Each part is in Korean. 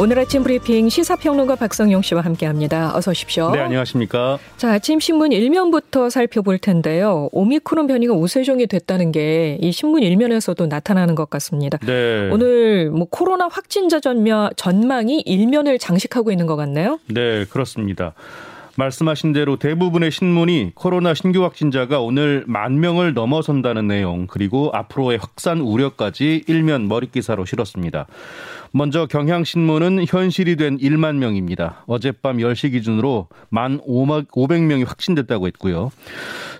오늘 아침 브리핑 시사평론가 박성용 씨와 함께합니다. 어서 오십시오. 네, 안녕하십니까. 자, 아침 신문 일면부터 살펴볼 텐데요. 오미크론 변이가 우세종이 됐다는 게 이 신문 일면에서도 나타나는 것 같습니다. 네. 오늘 뭐 코로나 확진자 전망이 일면을 장식하고 있는 것 같네요. 네, 그렇습니다. 말씀하신 대로 대부분의 신문이 코로나 신규 확진자가 오늘 만 명을 넘어선다는 내용 그리고 앞으로의 확산 우려까지 일면 머릿 기사로 실었습니다. 먼저 경향신문은 현실이 된 1만 명입니다. 어젯밤 10시 기준으로 만 500명이 확진됐다고 했고요.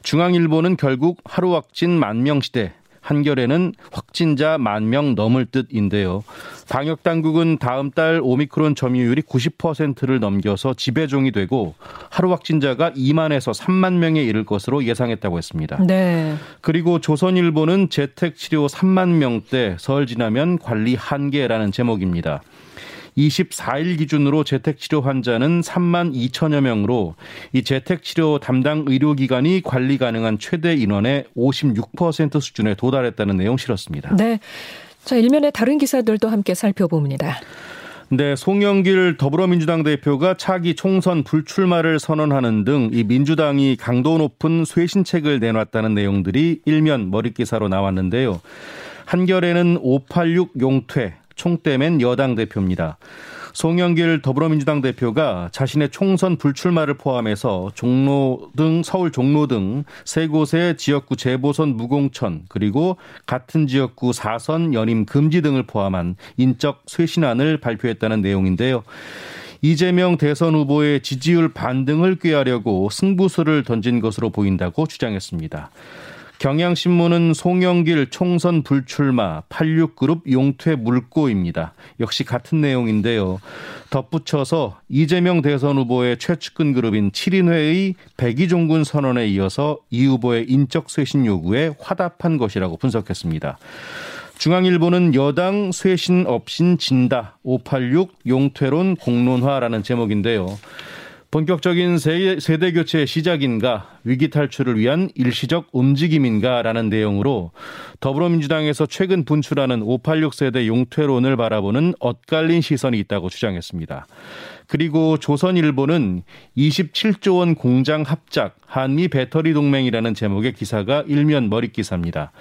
중앙일보는 결국 하루 확진 만 명 시대 한겨레는 확진자 만 명 넘을 뜻인데요. 방역 당국은 다음 달 오미크론 점유율이 90%를 넘겨서 지배종이 되고 하루 확진자가 2만에서 3만 명에 이를 것으로 예상했다고 했습니다. 네. 그리고 조선일보는 재택 치료 3만 명대 설 지나면 관리 한계라는 제목입니다. 24일 기준으로 재택치료 환자는 3만 2천여 명으로 이 재택치료 담당 의료기관이 관리 가능한 최대 인원의 56% 수준에 도달했다는 내용 실었습니다. 네. 자, 일면의 다른 기사들도 함께 살펴봅니다. 네, 송영길 더불어민주당 대표가 차기 총선 불출마를 선언하는 등 이 민주당이 강도 높은 쇄신책을 내놨다는 내용들이 일면 머릿기사로 나왔는데요. 한결에는 586 용퇴, 총대 맨 여당 대표입니다. 송영길 더불어민주당 대표가 자신의 총선 불출마를 포함해서 종로 등 서울 종로 등 세 곳의 지역구 재보선 무공천 그리고 같은 지역구 사선 연임 금지 등을 포함한 인적 쇄신안을 발표했다는 내용인데요. 이재명 대선 후보의 지지율 반등을 꾀하려고 승부수를 던진 것으로 보인다고 주장했습니다. 경향신문은 송영길 총선 불출마 86그룹 용퇴 물꼬입니다. 역시 같은 내용인데요. 덧붙여서 이재명 대선 후보의 최측근 그룹인 7인회의 백이종군 선언에 이어서 이 후보의 인적 쇄신 요구에 화답한 것이라고 분석했습니다. 중앙일보는 여당 쇄신 없인 진다 586 용퇴론 공론화라는 제목인데요. 본격적인 세대 교체의 시작인가 위기 탈출을 위한 일시적 움직임인가라는 내용으로 더불어민주당에서 최근 분출하는 586 세대 용퇴론을 바라보는 엇갈린 시선이 있다고 주장했습니다. 그리고 조선일보는 27조 원 공장 합작 한미 배터리 동맹이라는 제목의 기사가 일면 머릿 기사입니다.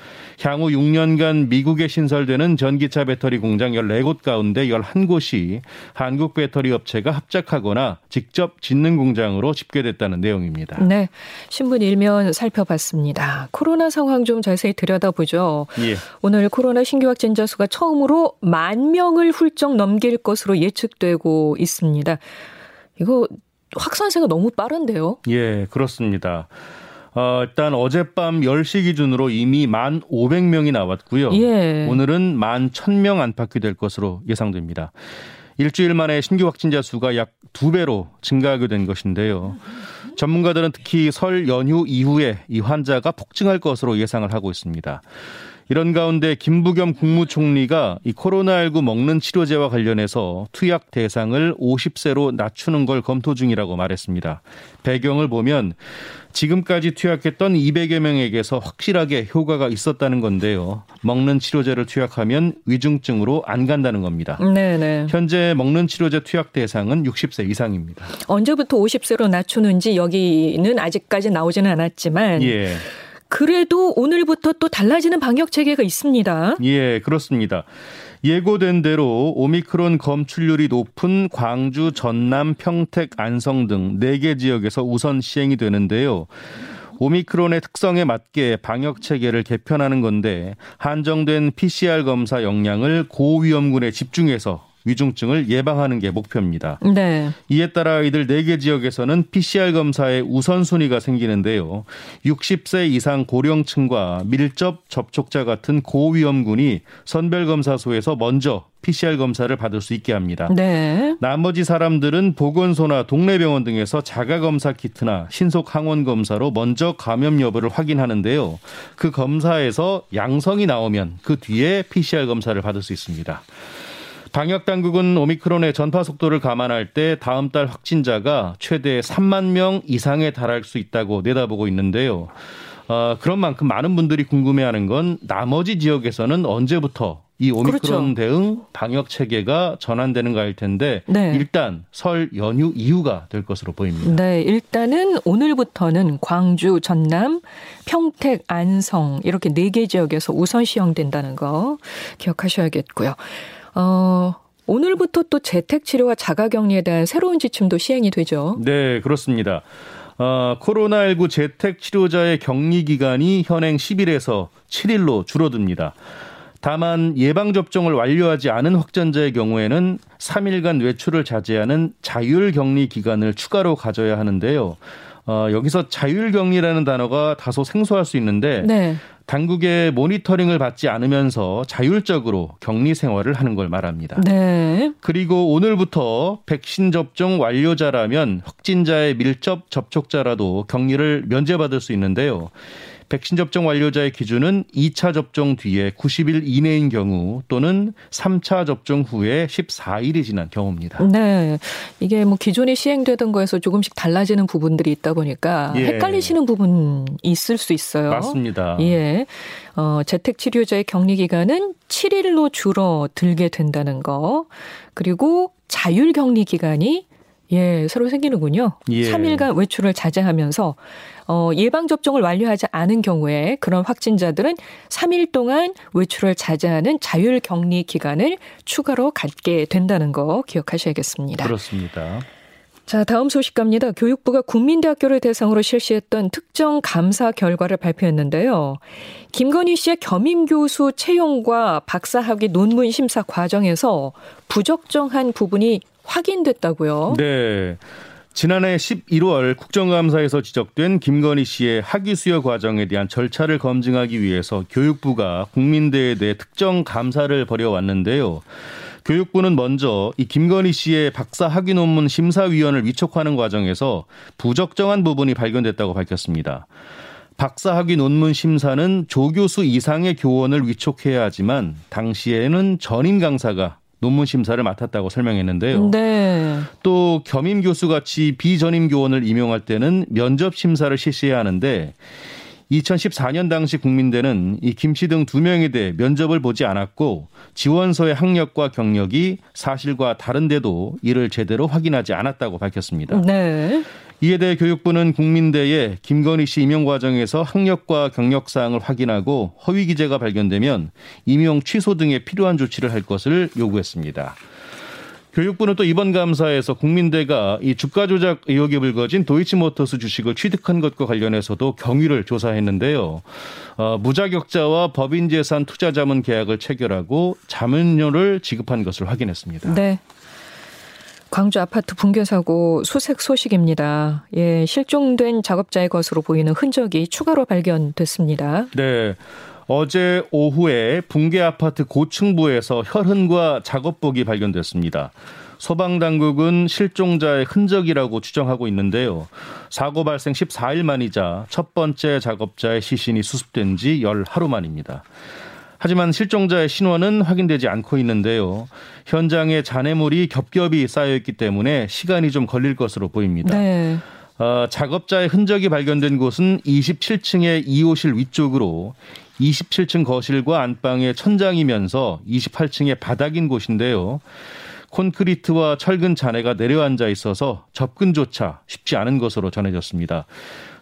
향후 6년간 미국에 신설되는 전기차 배터리 공장 14곳 가운데 11곳이 한국 배터리 업체가 합작하거나 직접 짓는 공장으로 집계됐다는 내용입니다. 네. 신문 일면 살펴봤습니다. 코로나 상황 좀 자세히 들여다보죠. 예. 오늘 코로나 신규 확진자 수가 처음으로 만 명을 훌쩍 넘길 것으로 예측되고 있습니다. 이거 확산세가 너무 빠른데요? 예, 그렇습니다. 어, 일단 어젯밤 10시 기준으로 이미 만 500명이 나왔고요. 예. 오늘은 만 1000명 안팎이 될 것으로 예상됩니다. 일주일 만에 신규 확진자 수가 약 두 배로 증가하게 된 것인데요. 전문가들은 특히 설 연휴 이후에 이 환자가 폭증할 것으로 예상을 하고 있습니다. 이런 가운데 김부겸 국무총리가 이 코로나19 먹는 치료제와 관련해서 투약 대상을 50세로 낮추는 걸 검토 중이라고 말했습니다. 배경을 보면 지금까지 투약했던 200여 명에게서 확실하게 효과가 있었다는 건데요. 먹는 치료제를 투약하면 위중증으로 안 간다는 겁니다. 네네. 현재 먹는 치료제 투약 대상은 60세 이상입니다. 언제부터 50세로 낮추는지 여기는 아직까지 나오지는 않았지만 예. 그래도 오늘부터 또 달라지는 방역 체계가 있습니다. 예, 그렇습니다. 예고된 대로 오미크론 검출률이 높은 광주, 전남, 평택, 안성 등 4개 지역에서 우선 시행이 되는데요. 오미크론의 특성에 맞게 방역 체계를 개편하는 건데 한정된 PCR 검사 역량을 고위험군에 집중해서 위중증을 예방하는 게 목표입니다. 네. 이에 따라 이들 4개 지역에서는 PCR 검사의 우선순위가 생기는데요. 60세 이상 고령층과 밀접 접촉자 같은 고위험군이 선별검사소에서 먼저 PCR 검사를 받을 수 있게 합니다. 네. 나머지 사람들은 보건소나 동네 병원 등에서 자가 검사 키트나 신속 항원 검사로 먼저 감염 여부를 확인하는데요. 그 검사에서 양성이 나오면 그 뒤에 PCR 검사를 받을 수 있습니다. 방역 당국은 오미크론의 전파 속도를 감안할 때 다음 달 확진자가 최대 3만 명 이상에 달할 수 있다고 내다보고 있는데요. 어, 그런 만큼 많은 분들이 궁금해하는 건 나머지 지역에서는 언제부터 이 오미크론 그렇죠. 대응 방역 체계가 전환되는가일 텐데 네. 일단 설 연휴 이후가 될 것으로 보입니다. 네, 일단은 오늘부터는 광주, 전남, 평택, 안성 이렇게 네 개 지역에서 우선 시행된다는 거 기억하셔야겠고요. 어, 오늘부터 또 재택 치료와 자가 격리에 대한 새로운 지침도 시행이 되죠. 네, 그렇습니다. 어, 코로나19 재택 치료자의 격리 기간이 현행 10일에서 7일로 줄어듭니다. 다만 예방접종을 완료하지 않은 확진자의 경우에는 3일간 외출을 자제하는 자율 격리 기간을 추가로 가져야 하는데요. 어, 여기서 자율 격리라는 단어가 다소 생소할 수 있는데 네. 당국의 모니터링을 받지 않으면서 자율적으로 격리 생활을 하는 걸 말합니다. 네. 그리고 오늘부터 백신 접종 완료자라면 확진자의 밀접 접촉자라도 격리를 면제받을 수 있는데요. 백신 접종 완료자의 기준은 2차 접종 뒤에 90일 이내인 경우 또는 3차 접종 후에 14일이 지난 경우입니다. 네. 이게 뭐 기존에 시행되던 거에서 조금씩 달라지는 부분들이 있다 보니까 예. 헷갈리시는 부분 있을 수 있어요. 맞습니다. 예. 어, 재택 치료자의 격리 기간은 7일로 줄어들게 된다는 거. 그리고 자율 격리 기간이 예, 새로 생기는군요. 예. 3일간 외출을 자제하면서 어, 예방접종을 완료하지 않은 경우에 그런 확진자들은 3일 동안 외출을 자제하는 자율 격리 기간을 추가로 갖게 된다는 거 기억하셔야겠습니다. 그렇습니다. 자, 다음 소식 갑니다. 교육부가 국민대학교를 대상으로 실시했던 특정 감사 결과를 발표했는데요. 김건희 씨의 겸임 교수 채용과 박사학위 논문 심사 과정에서 부적정한 부분이 확인됐다고요? 네. 지난해 11월 국정감사에서 지적된 김건희 씨의 학위 수여 과정에 대한 절차를 검증하기 위해서 교육부가 국민대에 대해 특정 감사를 벌여왔는데요. 교육부는 먼저 이 김건희 씨의 박사 학위 논문 심사위원을 위촉하는 과정에서 부적정한 부분이 발견됐다고 밝혔습니다. 박사 학위 논문 심사는 조교수 이상의 교원을 위촉해야 하지만 당시에는 전임 강사가 논문 심사를 맡았다고 설명했는데요. 네. 또 겸임 교수 같이 비전임 교원을 임용할 때는 면접 심사를 실시해야 하는데 2014년 당시 국민대는 이 김씨 등 두 명에 대해 면접을 보지 않았고 지원서의 학력과 경력이 사실과 다른데도 이를 제대로 확인하지 않았다고 밝혔습니다. 네. 이에 대해 교육부는 국민대에 김건희 씨 임용 과정에서 학력과 경력 사항을 확인하고 허위 기재가 발견되면 임용 취소 등에 필요한 조치를 할 것을 요구했습니다. 교육부는 또 이번 감사에서 국민대가 이 주가 조작 의혹이 불거진 도이치모터스 주식을 취득한 것과 관련해서도 경위를 조사했는데요. 어, 무자격자와 법인 재산 투자 자문 계약을 체결하고 자문료를 지급한 것을 확인했습니다. 네. 광주 아파트 붕괴 사고 수색 소식입니다. 예, 실종된 작업자의 것으로 보이는 흔적이 추가로 발견됐습니다. 네. 어제 오후에 붕괴 아파트 고층부에서 혈흔과 작업복이 발견됐습니다. 소방 당국은 실종자의 흔적이라고 추정하고 있는데요. 사고 발생 14일 만이자 첫 번째 작업자의 시신이 수습된 지 열 하루 만입니다. 하지만 실종자의 신원은 확인되지 않고 있는데요. 현장에 잔해물이 겹겹이 쌓여 있기 때문에 시간이 좀 걸릴 것으로 보입니다. 네. 어, 작업자의 흔적이 발견된 곳은 27층의 2호실 위쪽으로 27층 거실과 안방의 천장이면서 28층의 바닥인 곳인데요. 콘크리트와 철근 잔해가 내려앉아 있어서 접근조차 쉽지 않은 것으로 전해졌습니다.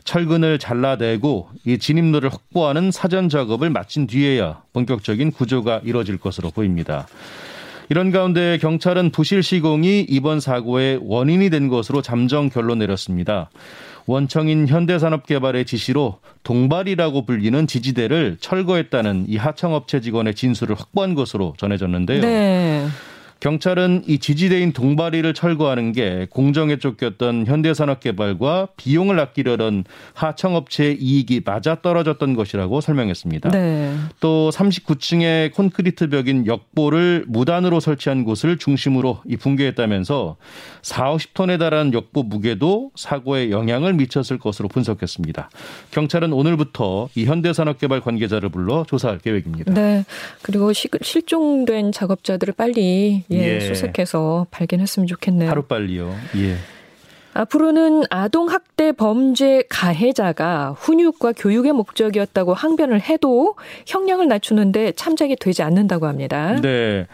철근을 잘라내고 이 진입로를 확보하는 사전 작업을 마친 뒤에야 본격적인 구조가 이뤄질 것으로 보입니다. 이런 가운데 경찰은 부실 시공이 이번 사고의 원인이 된 것으로 잠정 결론 내렸습니다. 원청인 현대산업개발의 지시로 동발이라고 불리는 지지대를 철거했다는 이 하청업체 직원의 진술을 확보한 것으로 전해졌는데요. 네. 경찰은 이 지지대인 동바리를 철거하는 게 공정에 쫓겼던 현대산업개발과 비용을 아끼려던 하청업체의 이익이 맞아떨어졌던 것이라고 설명했습니다. 네. 또 39층의 콘크리트 벽인 역보를 무단으로 설치한 곳을 중심으로 이 붕괴했다면서 4, 50톤에 달하는 역보 무게도 사고에 영향을 미쳤을 것으로 분석했습니다. 경찰은 오늘부터 이 현대산업개발 관계자를 불러 조사할 계획입니다. 네. 그리고 시, 실종된 작업자들을 빨리 예, 예. 수색해서 발견했으면 좋겠네요. 하루 빨리요. 예. 앞으로는 아동 학대 범죄 가해자가 훈육과 교육의 목적이었다고 항변을 해도 형량을 낮추는데 참작이 되지 않는다고 합니다. 네.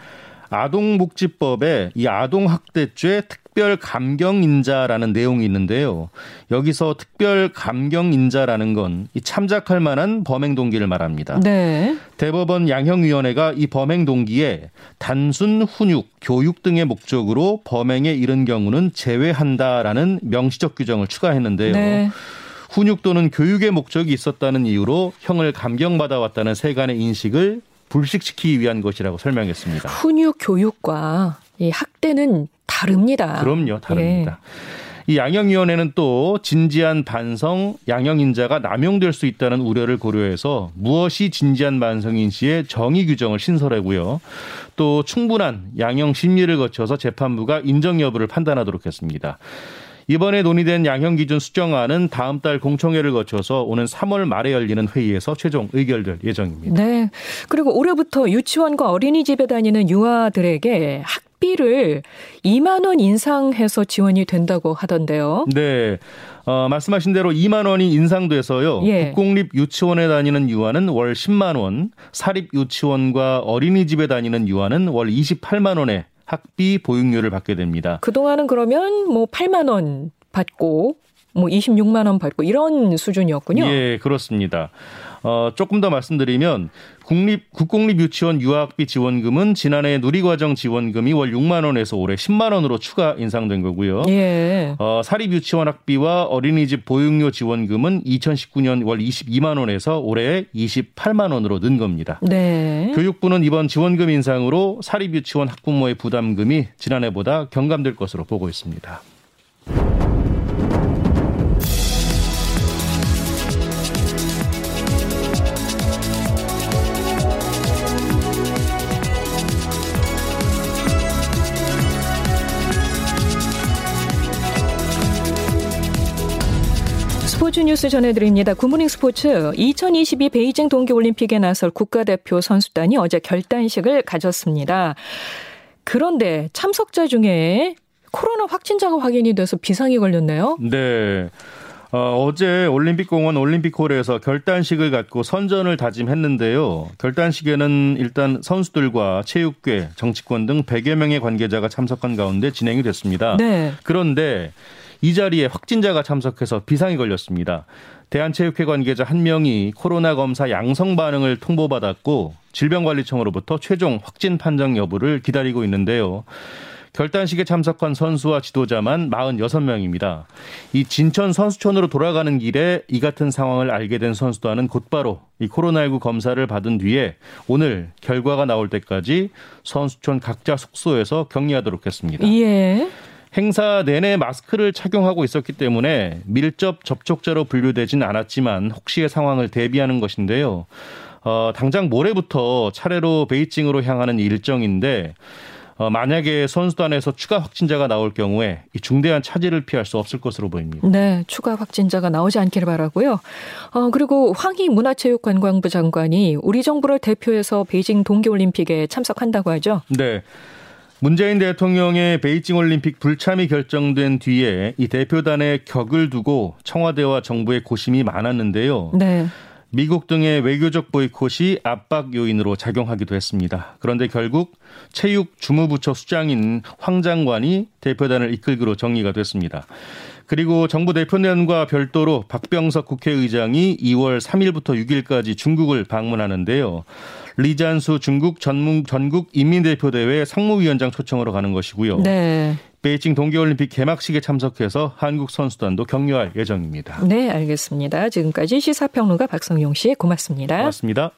아동복지법에 이 아동학대죄 특별 감경인자라는 내용이 있는데요. 여기서 특별 감경인자라는 건 이 참작할 만한 범행 동기를 말합니다. 네. 대법원 양형위원회가 이 범행 동기에 단순 훈육, 교육 등의 목적으로 범행에 이른 경우는 제외한다라는 명시적 규정을 추가했는데요. 네. 훈육 또는 교육의 목적이 있었다는 이유로 형을 감경받아 왔다는 세간의 인식을 불식시키기 위한 것이라고 설명했습니다. 훈육 교육과 이 학대는 다릅니다. 그럼요, 다릅니다. 예. 이 양형위원회는 또 진지한 반성, 양형인자가 남용될 수 있다는 우려를 고려해서 무엇이 진지한 반성인지의 정의 규정을 신설하고요. 또 충분한 양형 심리를 거쳐서 재판부가 인정 여부를 판단하도록 했습니다. 이번에 논의된 양형 기준 수정안은 다음 달 공청회를 거쳐서 오는 3월 말에 열리는 회의에서 최종 의결될 예정입니다. 네. 그리고 올해부터 유치원과 어린이집에 다니는 유아들에게 학비를 2만 원 인상해서 지원이 된다고 하던데요. 네. 어, 말씀하신 대로 2만 원이 인상돼서요. 예. 국공립 유치원에 다니는 유아는 월 10만 원, 사립 유치원과 어린이집에 다니는 유아는 월 28만 원에 학비 보육료를 받게 됩니다. 그동안은 그러면 뭐 8만 원 받고 뭐 26만 원 받고 이런 수준이었군요. 예, 그렇습니다. 어, 조금 더 말씀드리면 국립 국공립 유치원 유학비 지원금은 지난해 누리과정 지원금이 월 6만 원에서 올해 10만 원으로 추가 인상된 거고요. 예. 어, 사립 유치원 학비와 어린이집 보육료 지원금은 2019년 월 22만 원에서 올해 28만 원으로 는 겁니다. 네. 교육부는 이번 지원금 인상으로 사립 유치원 학부모의 부담금이 지난해보다 경감될 것으로 보고 있습니다. 스포츠 뉴스 전해드립니다. 굿모닝 스포츠 2022 베이징 동계올림픽에 나설 국가대표 선수단이 어제 결단식을 가졌습니다. 그런데 참석자 중에 코로나 확진자가 확인이 돼서 비상이 걸렸네요. 네. 어, 어제 올림픽공원 올림픽홀에서 결단식을 갖고 선전을 다짐했는데요. 결단식에는 일단 선수들과 체육계, 정치권 등 100여 명의 관계자가 참석한 가운데 진행이 됐습니다. 네. 그런데 이 자리에 확진자가 참석해서 비상이 걸렸습니다. 대한체육회 관계자 한 명이 코로나 검사 양성 반응을 통보받았고 질병관리청으로부터 최종 확진 판정 여부를 기다리고 있는데요. 결단식에 참석한 선수와 지도자만 46명입니다. 이 진천 선수촌으로 돌아가는 길에 이 같은 상황을 알게 된 선수단은 곧바로 이 코로나19 검사를 받은 뒤에 오늘 결과가 나올 때까지 선수촌 각자 숙소에서 격리하도록 했습니다. 예. 행사 내내 마스크를 착용하고 있었기 때문에 밀접 접촉자로 분류되진 않았지만 혹시의 상황을 대비하는 것인데요. 어, 당장 모레부터 차례로 베이징으로 향하는 일정인데 어, 만약에 선수단에서 추가 확진자가 나올 경우에 이 중대한 차질을 피할 수 없을 것으로 보입니다. 네, 추가 확진자가 나오지 않기를 바라고요. 어, 그리고 황희 문화체육관광부 장관이 우리 정부를 대표해서 베이징 동계올림픽에 참석한다고 하죠. 네. 문재인 대통령의 베이징 올림픽 불참이 결정된 뒤에 이 대표단의 격을 두고 청와대와 정부의 고심이 많았는데요. 네. 미국 등의 외교적 보이콧이 압박 요인으로 작용하기도 했습니다. 그런데 결국 체육 주무부처 수장인 황 장관이 대표단을 이끌기로 정리가 됐습니다. 그리고 정부 대표단과 별도로 박병석 국회의장이 2월 3일부터 6일까지 중국을 방문하는데요. 리잔수 중국 전문, 전국 인민대표대회 상무위원장 초청으로 가는 것이고요. 네. 베이징 동계올림픽 개막식에 참석해서 한국 선수단도 격려할 예정입니다. 네, 알겠습니다. 지금까지 시사평론가 박성용 씨 고맙습니다. 고맙습니다.